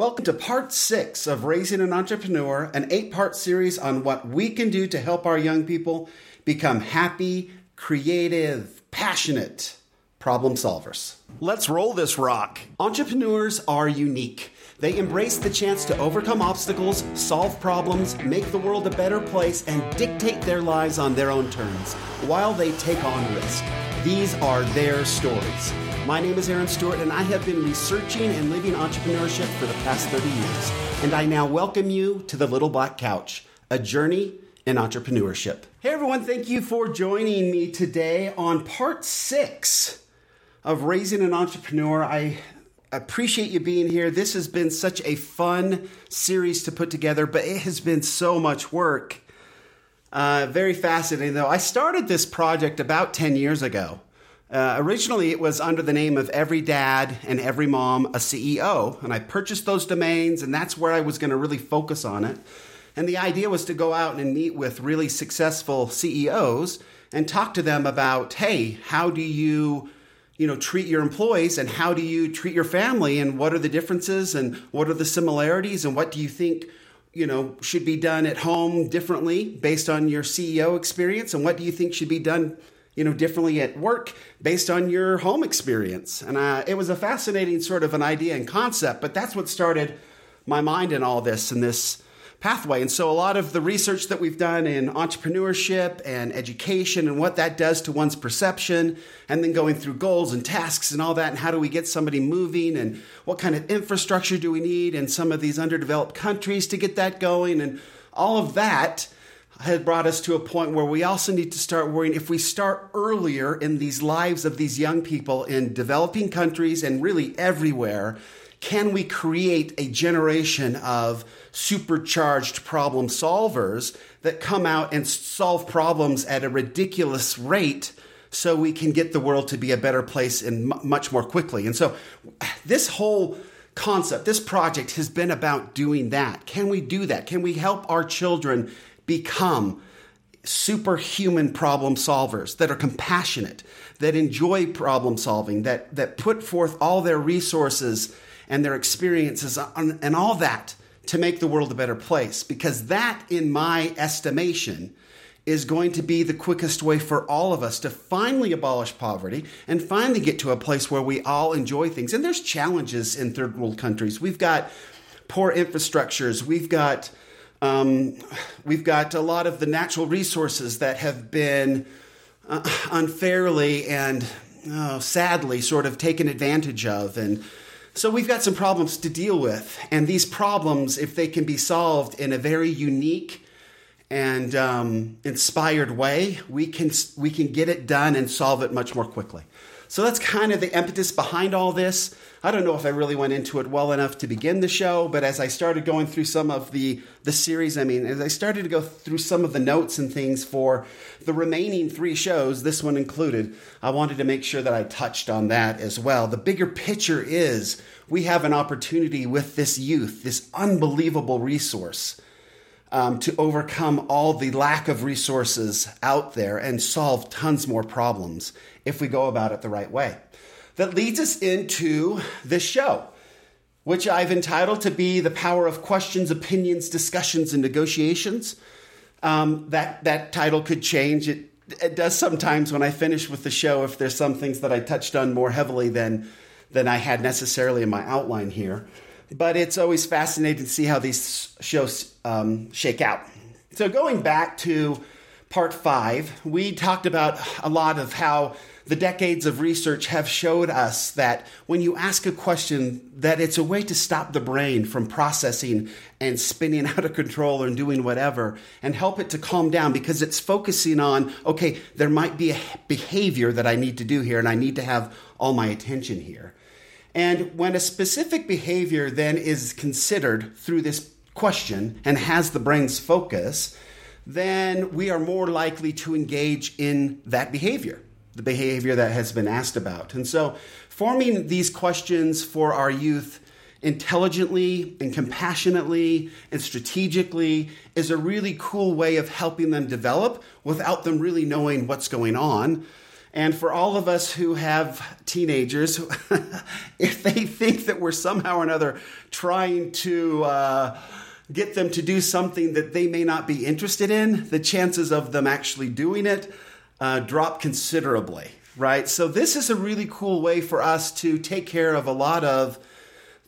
Welcome to part six of Raising an Entrepreneur, an eight part series on what we can do to help our young people become happy, creative, passionate problem solvers. Let's roll this rock. Entrepreneurs are unique. They embrace the chance to overcome obstacles, solve problems, make the world a better place, and dictate their lives on their own terms while they take on risk. These are their stories. My name is Aaron Stewart, and I have been researching and living entrepreneurship for the past 30 years. And I now welcome you to the Little Black Couch, a journey in entrepreneurship. Hey everyone, thank you for joining me today on part six of Raising an Entrepreneur. I appreciate you being here. This has been such a fun series to put together, but it has been so much work. Uh, very fascinating, though. I started this project about 10 years ago. Uh, originally, it was under the name of Every Dad and Every Mom, a CEO, and I purchased those domains, and that's where I was going to really focus on it. And the idea was to go out and meet with really successful CEOs and talk to them about, hey, how do you, you know, treat your employees, and how do you treat your family, and what are the differences, and what are the similarities, and what do you think you know should be done at home differently based on your CEO experience and what do you think should be done you know differently at work based on your home experience. And uh, it was a fascinating sort of an idea and concept but that's what started my mind in all this and this pathway. And so a lot of the research that we've done in entrepreneurship and education and what that does to one's perception and then going through goals and tasks and all that and how do we get somebody moving and what kind of infrastructure do we need in some of these underdeveloped countries to get that going and all of that had brought us to a point where we also need to start worrying if we start earlier in these lives of these young people in developing countries and really everywhere, can we create a generation of supercharged problem solvers that come out and solve problems at a ridiculous rate? So we can get the world to be a better place and m- much more quickly. And so, this whole concept, this project has been about doing that. Can we do that? Can we help our children become superhuman problem solvers that are compassionate, that enjoy problem solving, that, that put forth all their resources and their experiences on, and all that to make the world a better place. Because that, in my estimation, is going to be the quickest way for all of us to finally abolish poverty and finally get to a place where we all enjoy things. And there's challenges in third world countries. We've got poor infrastructures, we've got um, we've got a lot of the natural resources that have been uh, unfairly and oh, sadly sort of taken advantage of. And so we've got some problems to deal with. And these problems, if they can be solved in a very unique and um, inspired way, we can, we can get it done and solve it much more quickly. So that's kind of the impetus behind all this. I don't know if I really went into it well enough to begin the show, but as I started going through some of the the series, I mean, as I started to go through some of the notes and things for the remaining three shows, this one included, I wanted to make sure that I touched on that as well. The bigger picture is we have an opportunity with this youth, this unbelievable resource. Um, to overcome all the lack of resources out there and solve tons more problems if we go about it the right way. That leads us into this show, which I've entitled to be The Power of Questions, Opinions, Discussions, and Negotiations. Um, that, that title could change. It, it does sometimes when I finish with the show if there's some things that I touched on more heavily than, than I had necessarily in my outline here. But it's always fascinating to see how these shows um, shake out. So, going back to part five, we talked about a lot of how the decades of research have showed us that when you ask a question that it's a way to stop the brain from processing and spinning out of control and doing whatever and help it to calm down because it's focusing on okay there might be a behavior that i need to do here and i need to have all my attention here and when a specific behavior then is considered through this question and has the brain's focus then we are more likely to engage in that behavior the behavior that has been asked about. And so, forming these questions for our youth intelligently and compassionately and strategically is a really cool way of helping them develop without them really knowing what's going on. And for all of us who have teenagers, if they think that we're somehow or another trying to uh, get them to do something that they may not be interested in, the chances of them actually doing it uh, drop considerably, right? So, this is a really cool way for us to take care of a lot of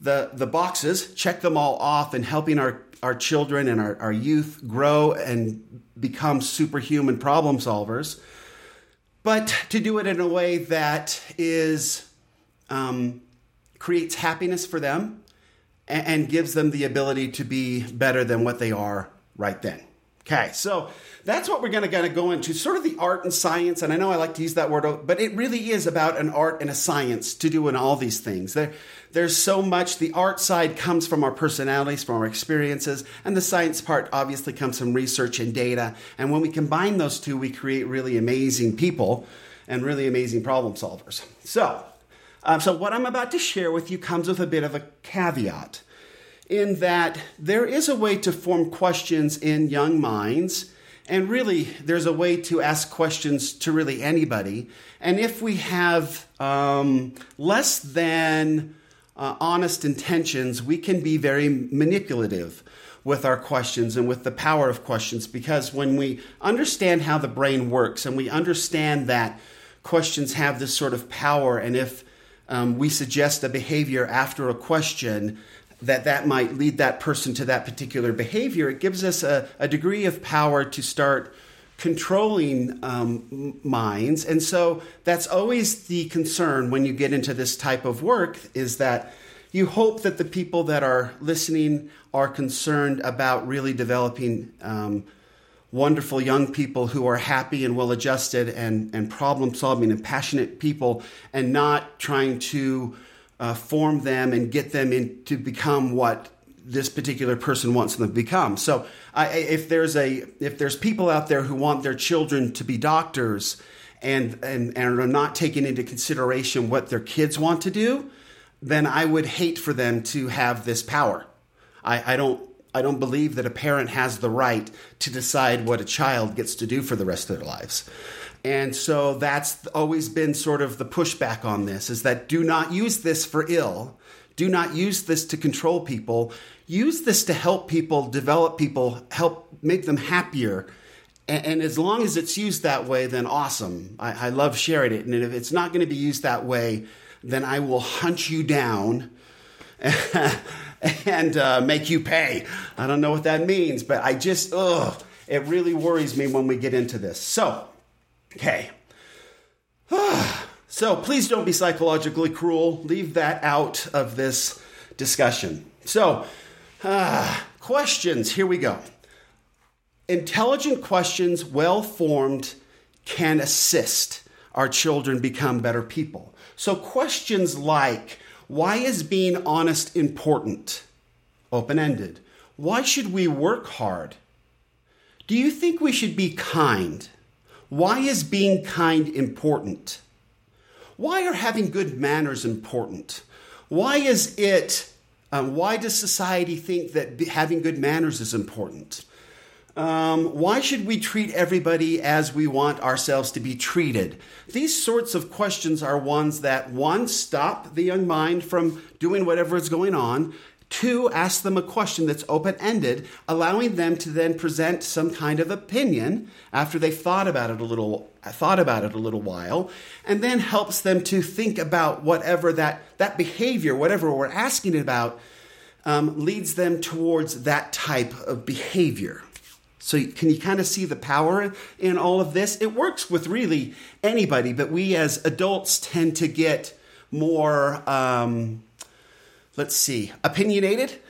the, the boxes, check them all off, and helping our, our children and our, our youth grow and become superhuman problem solvers but to do it in a way that is um, creates happiness for them and, and gives them the ability to be better than what they are right then. Okay, so that's what we're going to kind of go into sort of the art and science. And I know I like to use that word, but it really is about an art and a science to doing all these things. There, there's so much. The art side comes from our personalities, from our experiences, and the science part obviously comes from research and data. And when we combine those two, we create really amazing people and really amazing problem solvers. So, um, so what I'm about to share with you comes with a bit of a caveat in that there is a way to form questions in young minds. And really, there's a way to ask questions to really anybody. And if we have um, less than uh, honest intentions, we can be very manipulative with our questions and with the power of questions because when we understand how the brain works and we understand that questions have this sort of power, and if um, we suggest a behavior after a question, that that might lead that person to that particular behavior, it gives us a, a degree of power to start controlling um, minds. And so that's always the concern when you get into this type of work is that you hope that the people that are listening are concerned about really developing um, wonderful young people who are happy and well adjusted and, and problem solving and passionate people and not trying to uh, form them and get them in to become what this particular person wants them to become. So, I, if there's a if there's people out there who want their children to be doctors and and and are not taking into consideration what their kids want to do, then I would hate for them to have this power. I, I don't I don't believe that a parent has the right to decide what a child gets to do for the rest of their lives. And so that's always been sort of the pushback on this is that do not use this for ill. Do not use this to control people. Use this to help people, develop people, help make them happier. And, and as long as it's used that way, then awesome. I, I love sharing it. And if it's not going to be used that way, then I will hunt you down and uh, make you pay. I don't know what that means, but I just, ugh, it really worries me when we get into this. So, Okay. so please don't be psychologically cruel. Leave that out of this discussion. So, uh, questions. Here we go. Intelligent questions, well formed, can assist our children become better people. So, questions like why is being honest important? Open ended. Why should we work hard? Do you think we should be kind? Why is being kind important? Why are having good manners important? Why is it, um, why does society think that having good manners is important? Um, why should we treat everybody as we want ourselves to be treated? These sorts of questions are ones that, one, stop the young mind from doing whatever is going on, Two, ask them a question that's open ended, allowing them to then present some kind of opinion after they've thought about it a little thought about it a little while, and then helps them to think about whatever that that behavior, whatever we're asking about, um, leads them towards that type of behavior. So, can you kind of see the power in all of this? It works with really anybody, but we as adults tend to get more. Um, let's see, opinionated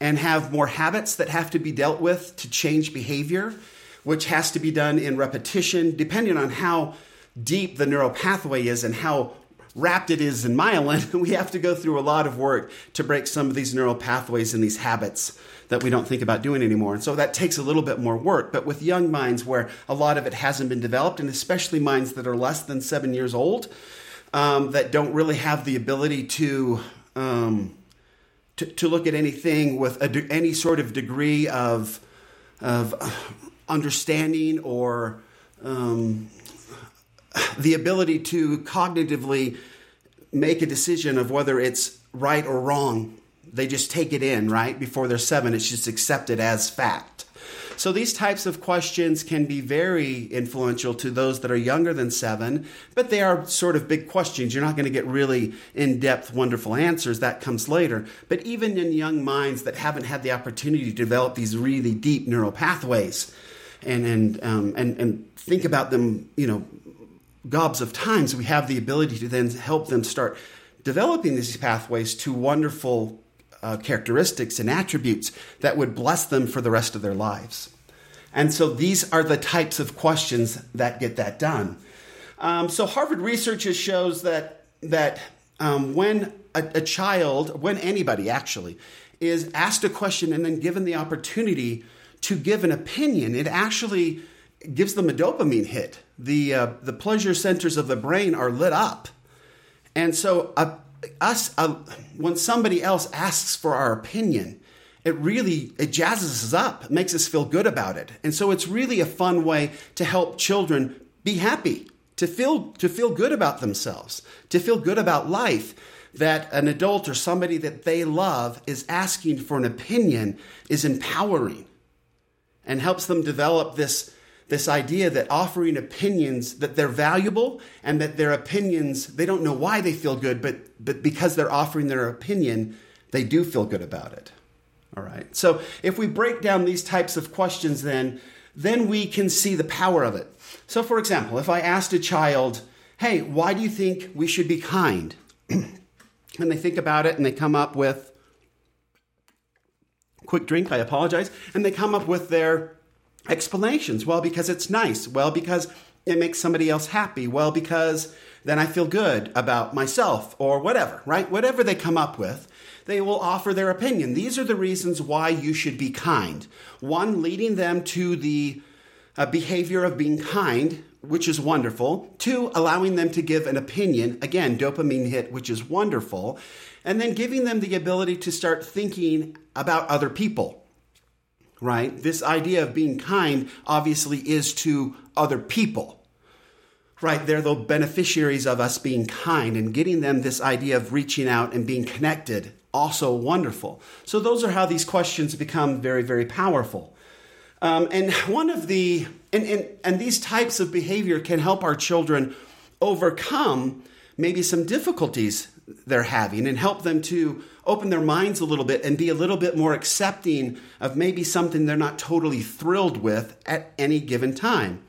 and have more habits that have to be dealt with to change behavior, which has to be done in repetition, depending on how deep the neural pathway is and how wrapped it is in myelin. we have to go through a lot of work to break some of these neural pathways and these habits that we don't think about doing anymore. And so that takes a little bit more work. But with young minds where a lot of it hasn't been developed, and especially minds that are less than seven years old, um, that don't really have the ability to. Um, to, to look at anything with a, any sort of degree of, of understanding or um, the ability to cognitively make a decision of whether it's right or wrong. They just take it in, right? Before they're seven, it's just accepted as fact. So these types of questions can be very influential to those that are younger than seven, but they are sort of big questions. You're not going to get really in depth, wonderful answers. That comes later. But even in young minds that haven't had the opportunity to develop these really deep neural pathways and, and, um, and, and think about them, you know, gobs of times, we have the ability to then help them start developing these pathways to wonderful uh, characteristics and attributes that would bless them for the rest of their lives. And so these are the types of questions that get that done. Um, so Harvard research shows that that um, when a, a child, when anybody actually, is asked a question and then given the opportunity to give an opinion, it actually gives them a dopamine hit. The uh, the pleasure centers of the brain are lit up, and so uh, us uh, when somebody else asks for our opinion, it really it jazzes us up, it makes us feel good about it, and so it's really a fun way to help children be happy, to feel to feel good about themselves, to feel good about life. That an adult or somebody that they love is asking for an opinion is empowering and helps them develop this this idea that offering opinions that they're valuable and that their opinions they don't know why they feel good but but because they're offering their opinion they do feel good about it. All right. So if we break down these types of questions then then we can see the power of it. So for example if i asked a child hey why do you think we should be kind? And they think about it and they come up with quick drink i apologize. And they come up with their explanations. Well, because it's nice. Well, because it makes somebody else happy. Well, because then I feel good about myself or whatever, right? Whatever they come up with, they will offer their opinion. These are the reasons why you should be kind. One, leading them to the uh, behavior of being kind, which is wonderful. Two, allowing them to give an opinion, again, dopamine hit, which is wonderful. And then giving them the ability to start thinking about other people right? This idea of being kind obviously is to other people, right? They're the beneficiaries of us being kind and getting them this idea of reaching out and being connected. Also wonderful. So, those are how these questions become very, very powerful. Um, and one of the, and, and, and these types of behavior can help our children overcome maybe some difficulties they're having and help them to open their minds a little bit and be a little bit more accepting of maybe something they're not totally thrilled with at any given time.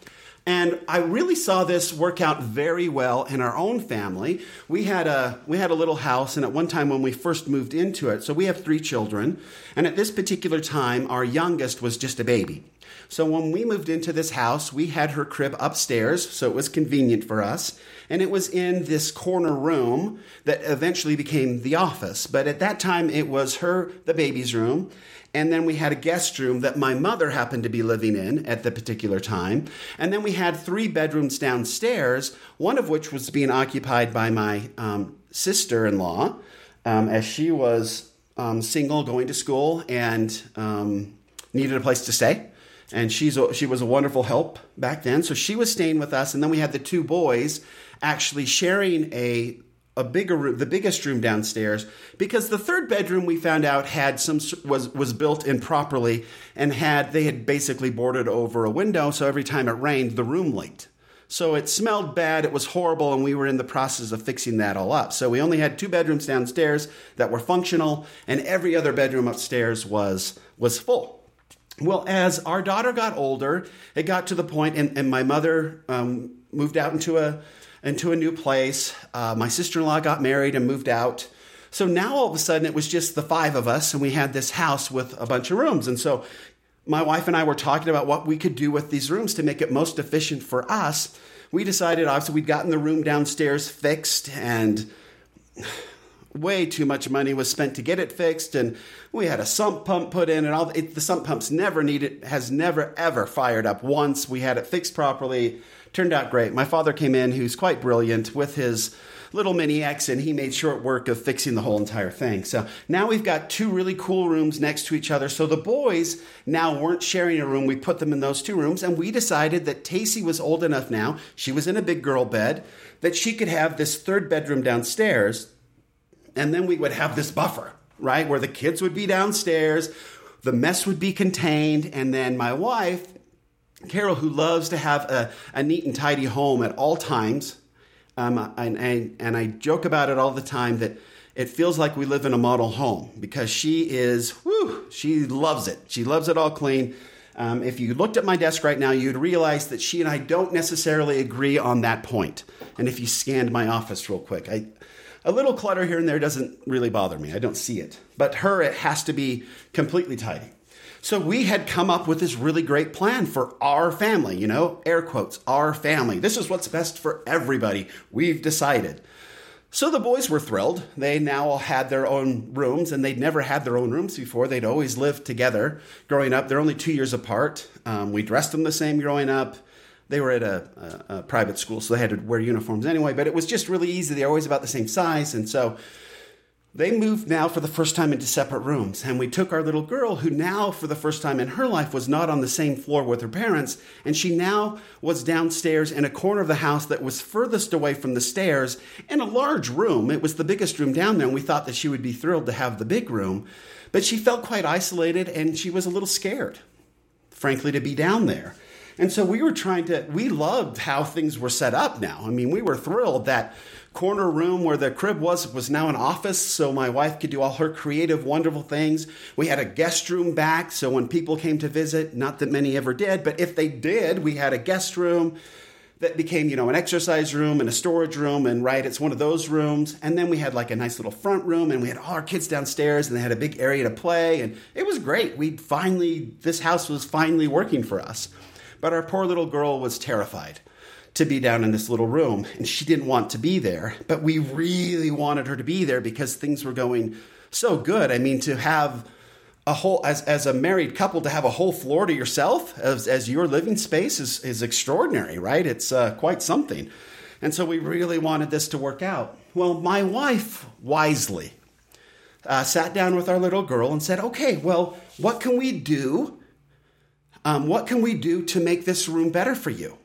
And I really saw this work out very well in our own family. We had a we had a little house and at one time when we first moved into it, so we have 3 children, and at this particular time our youngest was just a baby. So when we moved into this house, we had her crib upstairs, so it was convenient for us. And it was in this corner room that eventually became the office. But at that time, it was her, the baby's room. And then we had a guest room that my mother happened to be living in at the particular time. And then we had three bedrooms downstairs, one of which was being occupied by my um, sister in law, um, as she was um, single, going to school, and um, needed a place to stay and she's a, she was a wonderful help back then. So she was staying with us, and then we had the two boys actually sharing a a bigger room, the biggest room downstairs, because the third bedroom we found out had some was was built improperly and had they had basically boarded over a window, so every time it rained, the room leaked. So it smelled bad, it was horrible, and we were in the process of fixing that all up. So we only had two bedrooms downstairs that were functional, and every other bedroom upstairs was was full. Well, as our daughter got older, it got to the point, and, and my mother um, moved out into a into a new place. Uh, my sister in law got married and moved out. So now all of a sudden it was just the five of us, and we had this house with a bunch of rooms. And so my wife and I were talking about what we could do with these rooms to make it most efficient for us. We decided, obviously, we'd gotten the room downstairs fixed and way too much money was spent to get it fixed and we had a sump pump put in and all it, the sump pumps never needed has never ever fired up once we had it fixed properly turned out great my father came in who's quite brilliant with his little mini X and he made short work of fixing the whole entire thing. So now we've got two really cool rooms next to each other. So the boys now weren't sharing a room. We put them in those two rooms and we decided that Tacey was old enough now. She was in a big girl bed that she could have this third bedroom downstairs. And then we would have this buffer, right? Where the kids would be downstairs, the mess would be contained, and then my wife Carol, who loves to have a, a neat and tidy home at all times, um, and, and, and I joke about it all the time that it feels like we live in a model home because she is, whew, she loves it. She loves it all clean. Um, if you looked at my desk right now, you'd realize that she and I don't necessarily agree on that point. And if you scanned my office real quick, I, a little clutter here and there doesn't really bother me. I don't see it. But her, it has to be completely tidy. So we had come up with this really great plan for our family, you know, air quotes, our family. This is what's best for everybody. We've decided. So the boys were thrilled. They now all had their own rooms, and they'd never had their own rooms before. They'd always lived together growing up. They're only two years apart. Um, we dressed them the same growing up. They were at a, a, a, private school, so they had to wear uniforms anyway, but it was just really easy. They're always about the same size. And so they moved now for the first time into separate rooms, and we took our little girl, who now, for the first time in her life, was not on the same floor with her parents, and she now was downstairs in a corner of the house that was furthest away from the stairs in a large room. It was the biggest room down there, and we thought that she would be thrilled to have the big room, but she felt quite isolated and she was a little scared, frankly, to be down there. And so we were trying to, we loved how things were set up now. I mean, we were thrilled that corner room where the crib was was now an office so my wife could do all her creative wonderful things. We had a guest room back so when people came to visit not that many ever did but if they did we had a guest room that became you know an exercise room and a storage room and right it's one of those rooms. And then we had like a nice little front room and we had all our kids downstairs and they had a big area to play and it was great. We finally this house was finally working for us but our poor little girl was terrified to be down in this little room. And she didn't want to be there, but we really wanted her to be there because things were going so good. I mean, to have a whole, as, as a married couple, to have a whole floor to yourself as, as your living space is, is extraordinary, right? It's uh, quite something. And so we really wanted this to work out. Well, my wife wisely uh, sat down with our little girl and said, okay, well, what can we do? Um, what can we do to make this room better for you?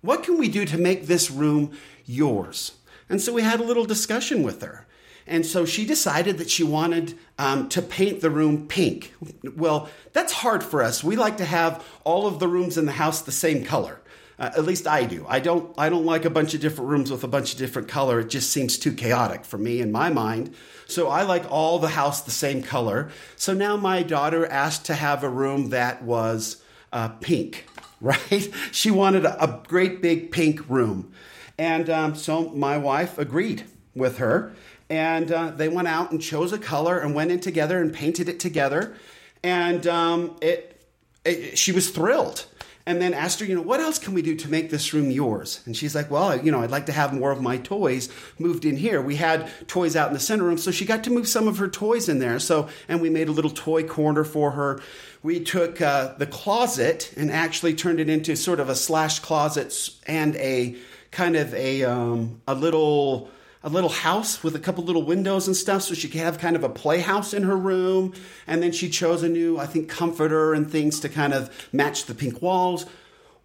What can we do to make this room yours? And so we had a little discussion with her. And so she decided that she wanted um, to paint the room pink. Well, that's hard for us. We like to have all of the rooms in the house the same color. Uh, at least I do. I don't. I don't like a bunch of different rooms with a bunch of different color. It just seems too chaotic for me in my mind. So I like all the house the same color. So now my daughter asked to have a room that was uh, pink right? She wanted a, a great big pink room. And um, so my wife agreed with her. And uh, they went out and chose a color and went in together and painted it together. And um, it, it, she was thrilled. And then asked her, you know, what else can we do to make this room yours? And she's like, well, you know, I'd like to have more of my toys moved in here. We had toys out in the center room, so she got to move some of her toys in there. So, and we made a little toy corner for her we took uh, the closet and actually turned it into sort of a slash closet and a kind of a um, a little a little house with a couple little windows and stuff so she could have kind of a playhouse in her room and then she chose a new i think comforter and things to kind of match the pink walls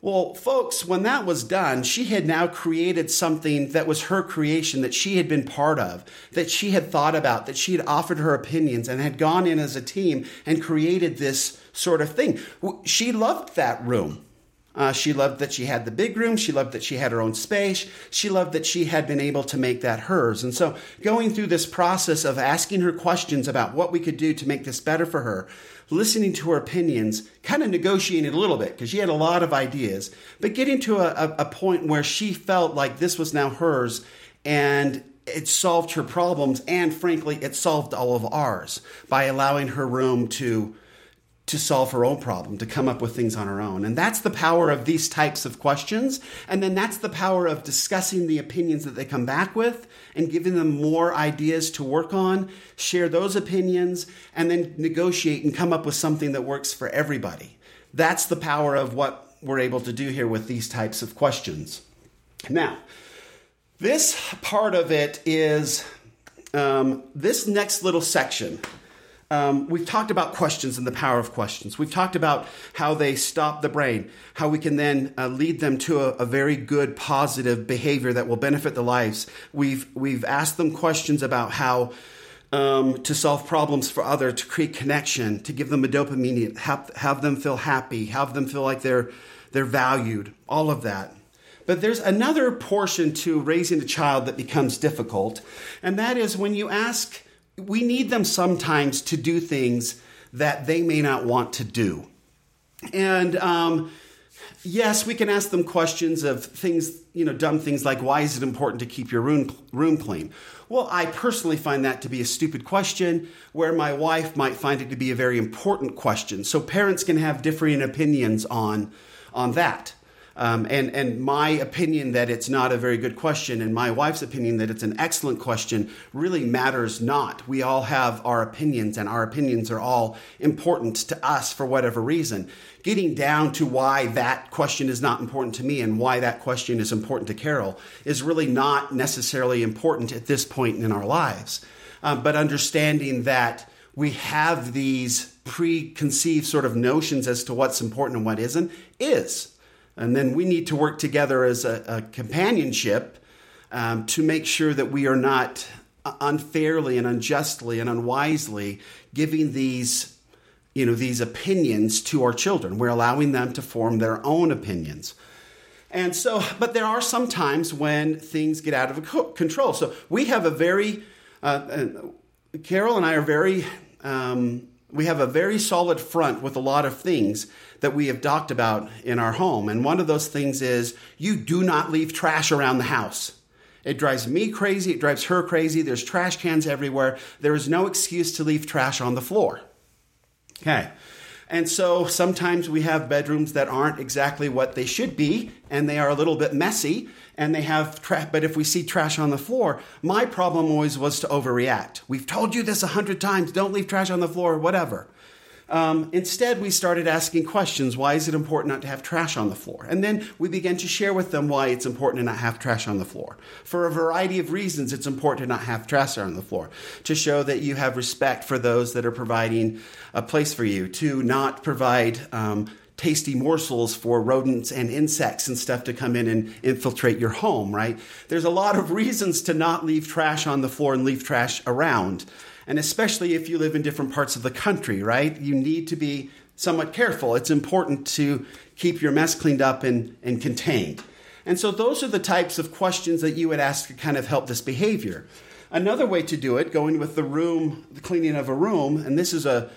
well, folks, when that was done, she had now created something that was her creation that she had been part of, that she had thought about, that she had offered her opinions and had gone in as a team and created this sort of thing. She loved that room. Uh, she loved that she had the big room. She loved that she had her own space. She loved that she had been able to make that hers. And so, going through this process of asking her questions about what we could do to make this better for her, listening to her opinions, kind of negotiating a little bit because she had a lot of ideas, but getting to a, a, a point where she felt like this was now hers and it solved her problems and frankly it solved all of ours by allowing her room to to solve her own problem, to come up with things on her own. And that's the power of these types of questions. And then that's the power of discussing the opinions that they come back with and giving them more ideas to work on, share those opinions, and then negotiate and come up with something that works for everybody. That's the power of what we're able to do here with these types of questions. Now, This part of it is um, this next little section. Um, we've talked about questions and the power of questions. We've talked about how they stop the brain, how we can then uh, lead them to a, a, very good, positive behavior that will benefit the lives. We've we've asked them questions about how um, to solve problems for others, to create connection, to give them a dopamine, have, have them feel happy, have them feel like they're they're valued, all of that. But there's another portion to raising a child that becomes difficult, and that is when you ask, we need them sometimes to do things that they may not want to do. And um, yes, we can ask them questions of things, you know, dumb things like, why is it important to keep your room, room clean? Well, I personally find that to be a stupid question, where my wife might find it to be a very important question. So parents can have differing opinions on, on that. Um, and, and my opinion that it's not a very good question and my wife's opinion that it's an excellent question really matters not. We all have our opinions, and our opinions are all important to us for whatever reason. Getting down to why that question is not important to me and why that question is important to Carol is really not necessarily important at this point in our lives. Um, but understanding that we have these preconceived sort of notions as to what's important and what isn't is. And then we need to work together as a, a companionship um, to make sure that we are not unfairly and unjustly and unwisely giving these you know these opinions to our children. We're allowing them to form their own opinions. And so but there are some times when things get out of control. So we have a very uh, uh, carol and i are very um, we have a very solid front with a lot of things that we have talked about in our home. And one of those things is you do not leave trash around the house. It drives me crazy. It drives her crazy. There's trash cans everywhere. There is no excuse to leave trash on the floor. Okay. And so sometimes we have bedrooms that aren't exactly what they should be, and they are a little bit messy, and they have trash. But if we see trash on the floor, my problem always was to overreact. We've told you this a hundred times don't leave trash on the floor, whatever. Um, instead, we started asking questions. Why is it important not to have trash on the floor? And then we began to share with them why it's important to not have trash on the floor. For a variety of reasons, it's important to not have trash on the floor. To show that you have respect for those that are providing a place for you. To not provide um, tasty morsels for rodents and insects and stuff to come in and infiltrate your home, right? There's a lot of reasons to not leave trash on the floor and leave trash around and especially if you live in different parts of the country, right? You need to be somewhat careful. It's important to keep your mess cleaned up and, and contained. And so those are the types of questions that you would ask to kind of help this behavior. Another way to do it, going with the room, the cleaning of a room, and this is a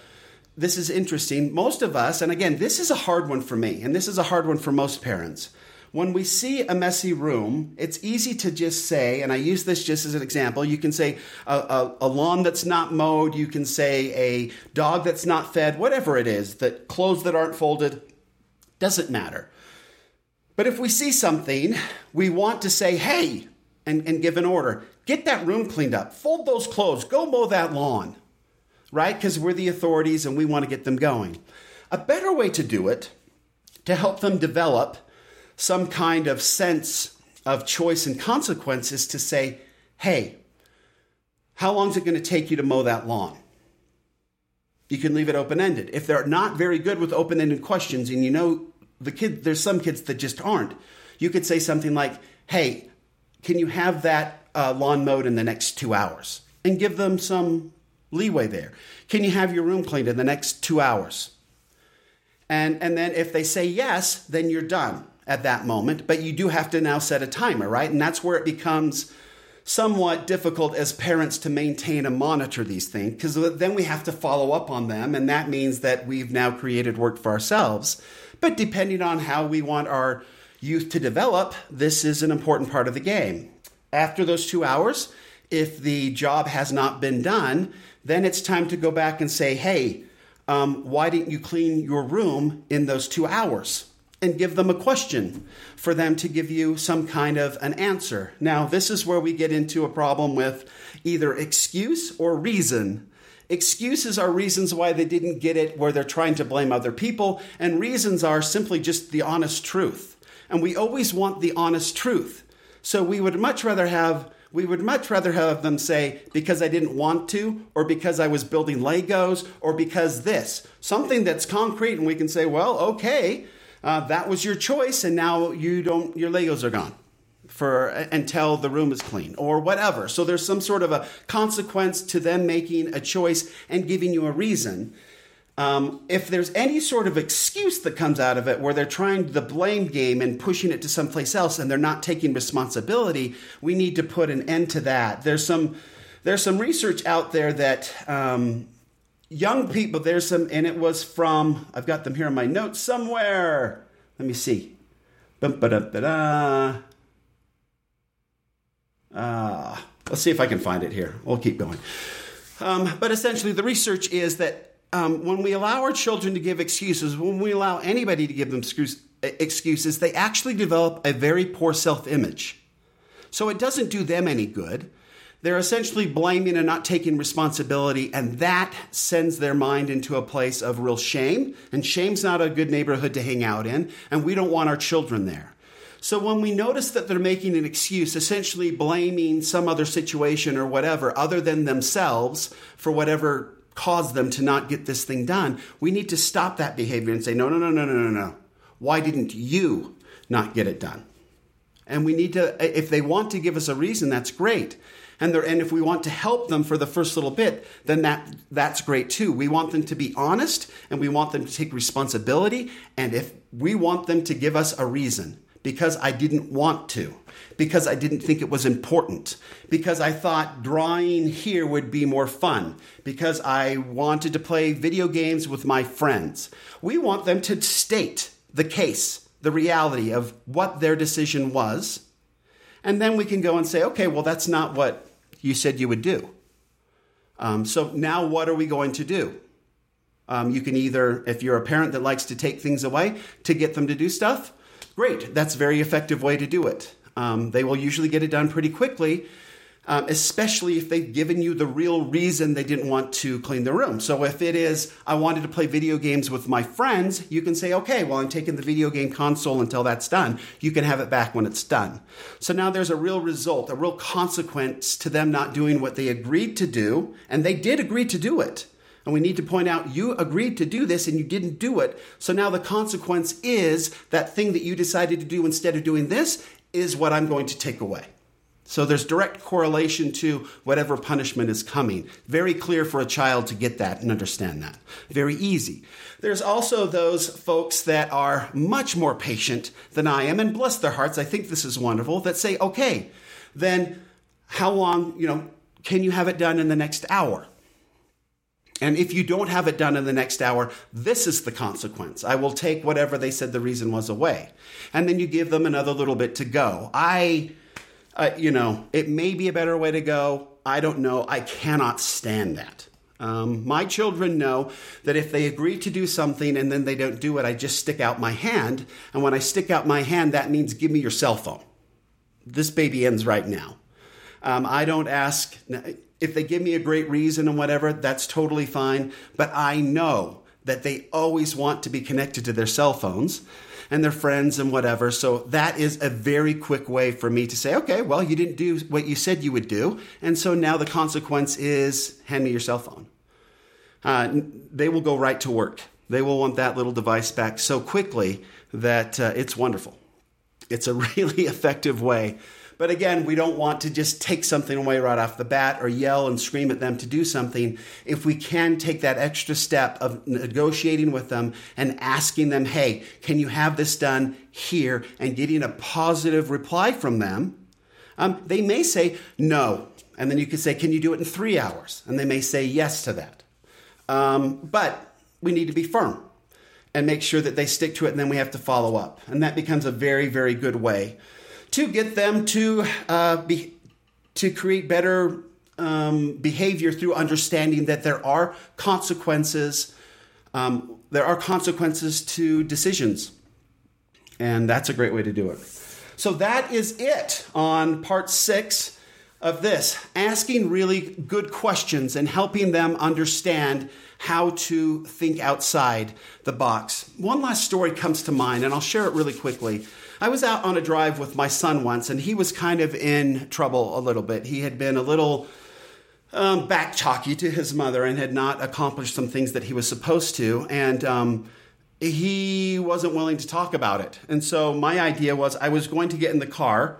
this is interesting. Most of us, and again, this is a hard one for me, and this is a hard one for most parents when we see a messy room, it's easy to just say, and I use this just as an example, you can say a, a, a, lawn that's not mowed, you can say a dog that's not fed, whatever it is, that clothes that aren't folded, doesn't matter. But if we see something, we want to say, hey, and, and give an order. Get that room cleaned up, fold those clothes, go mow that lawn, right? Because we're the authorities and we want to get them going. A better way to do it, to help them develop, some kind of sense of choice and consequences to say, hey, how long is it going to take you to mow that lawn? You can leave it open ended. If they're not very good with open ended questions, and you know the kid, there's some kids that just aren't, you could say something like, hey, can you have that uh, lawn mowed in the next two hours? And give them some leeway there. Can you have your room cleaned in the next two hours? And, and then if they say yes, then you're done at that moment, but you do have to now set a timer, right? And that's where it becomes somewhat difficult as parents to maintain and monitor these things because then we have to follow up on them, and that means that we've now created work for ourselves. But depending on how we want our youth to develop, this is an important part of the game. After those two hours, if the job has not been done, then it's time to go back and say, hey, um, why didn't you clean your room in those two hours? And give them a question for them to give you some kind of an answer. Now, this is where we get into a problem with either excuse or reason. Excuses are reasons why they didn't get it, where they're trying to blame other people, and reasons are simply just the honest truth. And we always want the honest truth. So we would much rather have we would much rather have them say because I didn't want to or because I was building Legos or because this. Something that's concrete and we can say, "Well, okay, uh, that was your choice and now you don't your Legos are gone." For until the room is clean or whatever. So there's some sort of a consequence to them making a choice and giving you a reason. Um, if there's any sort of excuse that comes out of it where they're trying the blame game and pushing it to someplace else and they're not taking responsibility, we need to put an end to that. There's some there's some research out there that um, young people there's some and it was from I've got them here in my notes somewhere. Let me see. Uh, let's see if I can find it here. We'll keep going. Um, but essentially, the research is that um, when we allow our children to give excuses, when we allow anybody to give them excuses, they actually develop a very poor self image. So it doesn't do them any good. They're essentially blaming and not taking responsibility, and that sends their mind into a place of real shame. And shame's not a good neighborhood to hang out in, and we don't want our children there. So when we notice that they're making an excuse, essentially blaming some other situation or whatever other than themselves for whatever caused them to not get this thing done. We need to stop that behavior and say, no, no, no, no, no, no, no. Why didn't you not get it done? And we need to, if they want to give us a reason, that's great. And, and if we want to help them for the first little bit, then that, that's great too. We want them to be honest and we want them to take responsibility. And if we want them to give us a reason, because I didn't want to, because I didn't think it was important, because I thought drawing here would be more fun, because I wanted to play video games with my friends. We want them to state the case, the reality of what their decision was. And then we can go and say, okay, well, that's not what you said you would do. Um, so now what are we going to do? Um, you can either, if you're a parent that likes to take things away to get them to do stuff, great. That's a very effective way to do it. Um, they will usually get it done pretty quickly, um, especially if they've given you the real reason they didn't want to clean the room. So if it is, I wanted to play video games with my friends, you can say, okay, well, I'm taking the video game console until that's done. You can have it back when it's done. So now there's a real result, a real consequence to them not doing what they agreed to do, and they did agree to do it. And we need to point out you agreed to do this and you didn't do it. So now the consequence is that thing that you decided to do instead of doing this is what I'm going to take away. So there's direct correlation to whatever punishment is coming. Very clear for a child to get that and understand that. Very easy. There's also those folks that are much more patient than I am, and bless their hearts, I think this is wonderful, that say, okay, then how long, you know, can you have it done in the next hour? And if you don't have it done in the next hour, this is the consequence. I will take whatever they said the reason was away. And then you give them another little bit to go. I, uh, you know, it may be a better way to go. I don't know. I cannot stand that. Um, my children know that if they agree to do something and then they don't do it, I just stick out my hand. And when I stick out my hand, that means give me your cell phone. This baby ends right now. Um, I don't ask if they give me a great reason and whatever, that's totally fine. But I know that they always want to be connected to their cell phones and their friends and whatever. So that is a very quick way for me to say, okay, well, you didn't do what you said you would do. And so now the consequence is hand me your cell phone. Uh, they will go right to work. They will want that little device back so quickly that uh, it's wonderful. It's a really effective way but again, we don't want to just take something away right off the bat or yell and scream at them to do something. If we can take that extra step of negotiating with them and asking them, hey, can you have this done here? And getting a positive reply from them, um, they may say no. And then you could say, can you do it in three hours? And they may say yes to that. Um, but we need to be firm and make sure that they stick to it, and then we have to follow up. And that becomes a very, very good way to get them to uh, be to create better um, behavior through understanding that there are consequences. Um, there are consequences to decisions, and that's a great way to do it. So that is it on part six of this asking really good questions and helping them understand how to think outside the box. One last story comes to mind, and I'll share it really quickly. I was out on a drive with my son once, and he was kind of in trouble a little bit. He had been a little um, back to his mother and had not accomplished some things that he was supposed to. And um, he wasn't willing to talk about it. And so my idea was I was going to get in the car.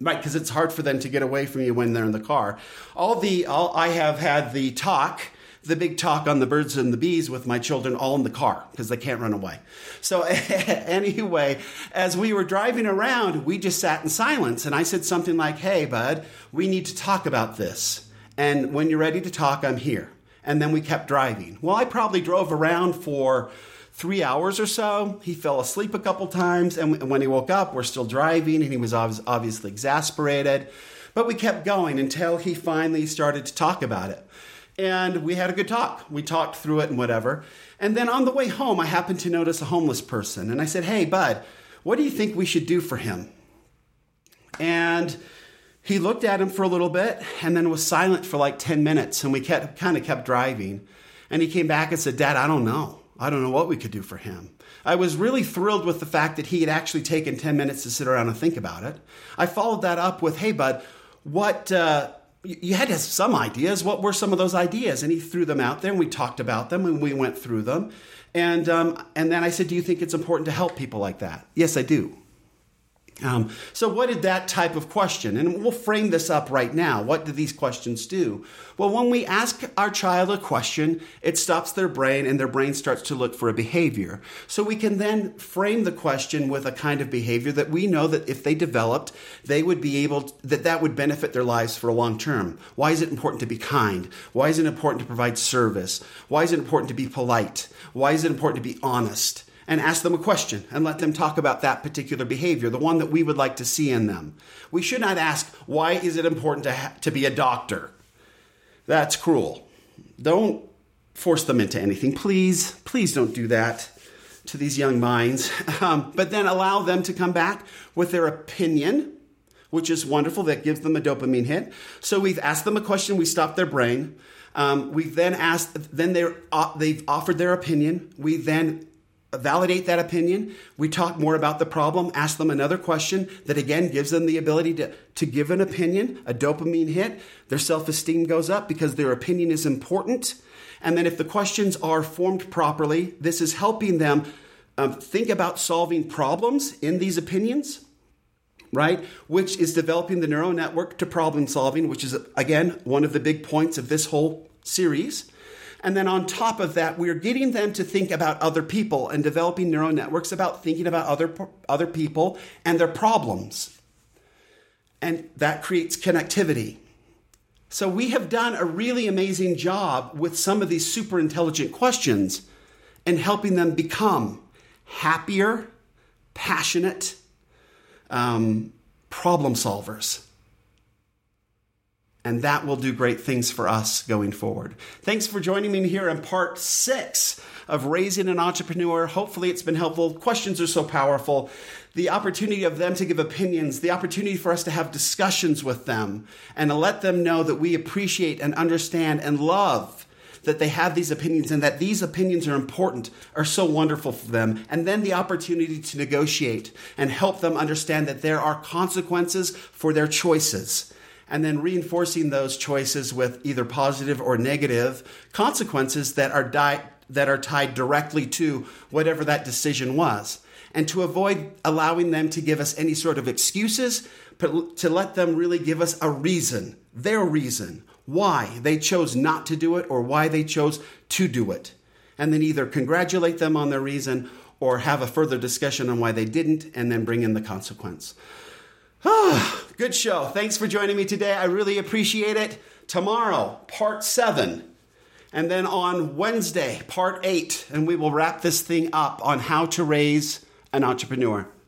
Right, because it's hard for them to get away from you when they're in the car. All the, all, I have had the talk, the big talk on the birds and the bees with my children all in the car because they can't run away. So anyway, as we were driving around, we just sat in silence, and I said something like, "Hey, bud, we need to talk about this." And when you're ready to talk, I'm here. And then we kept driving. Well, I probably drove around for three hours or so. He fell asleep a couple times. And when he woke up, we're still driving, and he was obviously exasperated. But we kept going until he finally started to talk about it. And we had a good talk. We talked through it and whatever. And then on the way home, I happened to notice a homeless person. And I said, Hey, bud, what do you think we should do for him? And he looked at him for a little bit and then was silent for like 10 minutes and we kept kind of kept driving and he came back and said dad i don't know i don't know what we could do for him i was really thrilled with the fact that he had actually taken 10 minutes to sit around and think about it i followed that up with hey bud what uh, you had to have some ideas. What were some of those ideas? And he threw them out there and we talked about them and we went through them. And um, and then i said do you think it's important to help people like that? Yes i do um, so, what did that type of question? And we'll frame this up right now. What do these questions do? Well, when we ask our child a question, it stops their brain and their brain starts to look for a behavior. So, we can then frame the question with a kind of behavior that we know that if they developed, they would be able, to, that that would benefit their lives for a long term. Why is it important to be kind? Why is it important to provide service? Why is it important to be polite? Why is it important to be honest? And ask them a question and let them talk about that particular behavior, the one that we would like to see in them. We should not ask, why is it important to, ha- to be a doctor? That's cruel. Don't force them into anything. Please, please don't do that to these young minds. Um, but then allow them to come back with their opinion, which is wonderful. That gives them a dopamine hit. So we've asked them a question, we stopped their brain. Um, we then asked, then they're, uh, they've offered their opinion. We then validate that opinion. We talk more about the problem, ask them another question that again gives them the ability to, to give an opinion, a dopamine hit. Their self esteem goes up because their opinion is important. And then if the questions are formed properly, this is helping them um, think about solving problems in these opinions. Right, which is developing the neural network to problem solving, which is again one of the big points of this whole series. And then on top of that, we're getting them to think about other people and developing neural networks about thinking about other, other people and their problems. And that creates connectivity. So we have done a really amazing job with some of these super intelligent questions and helping them become happier, passionate um, problem solvers and that will do great things for us going forward. Thanks for joining me here in part six of Raising an Entrepreneur. Hopefully, it's been helpful. Questions are so powerful. The opportunity of them to give opinions, the opportunity for us to have discussions with them, and to let them know that we appreciate and understand and love that they have these opinions and that these opinions are important are so wonderful for them. And then the opportunity to negotiate and help them understand that there are consequences for their choices and then reinforcing those choices with either positive or negative consequences that are di- that are tied directly to whatever that decision was. And to avoid allowing them to give us any sort of excuses but to let them really give us a reason their reason why they chose not to do it or why they chose to do it. And then either congratulate them on their reason or have a further discussion on why they didn't and then bring in the consequence good show. Thanks for joining me today. I really appreciate it. Tomorrow, part seven. And then on Wednesday, part eight. And we will wrap this thing up on how to raise an entrepreneur.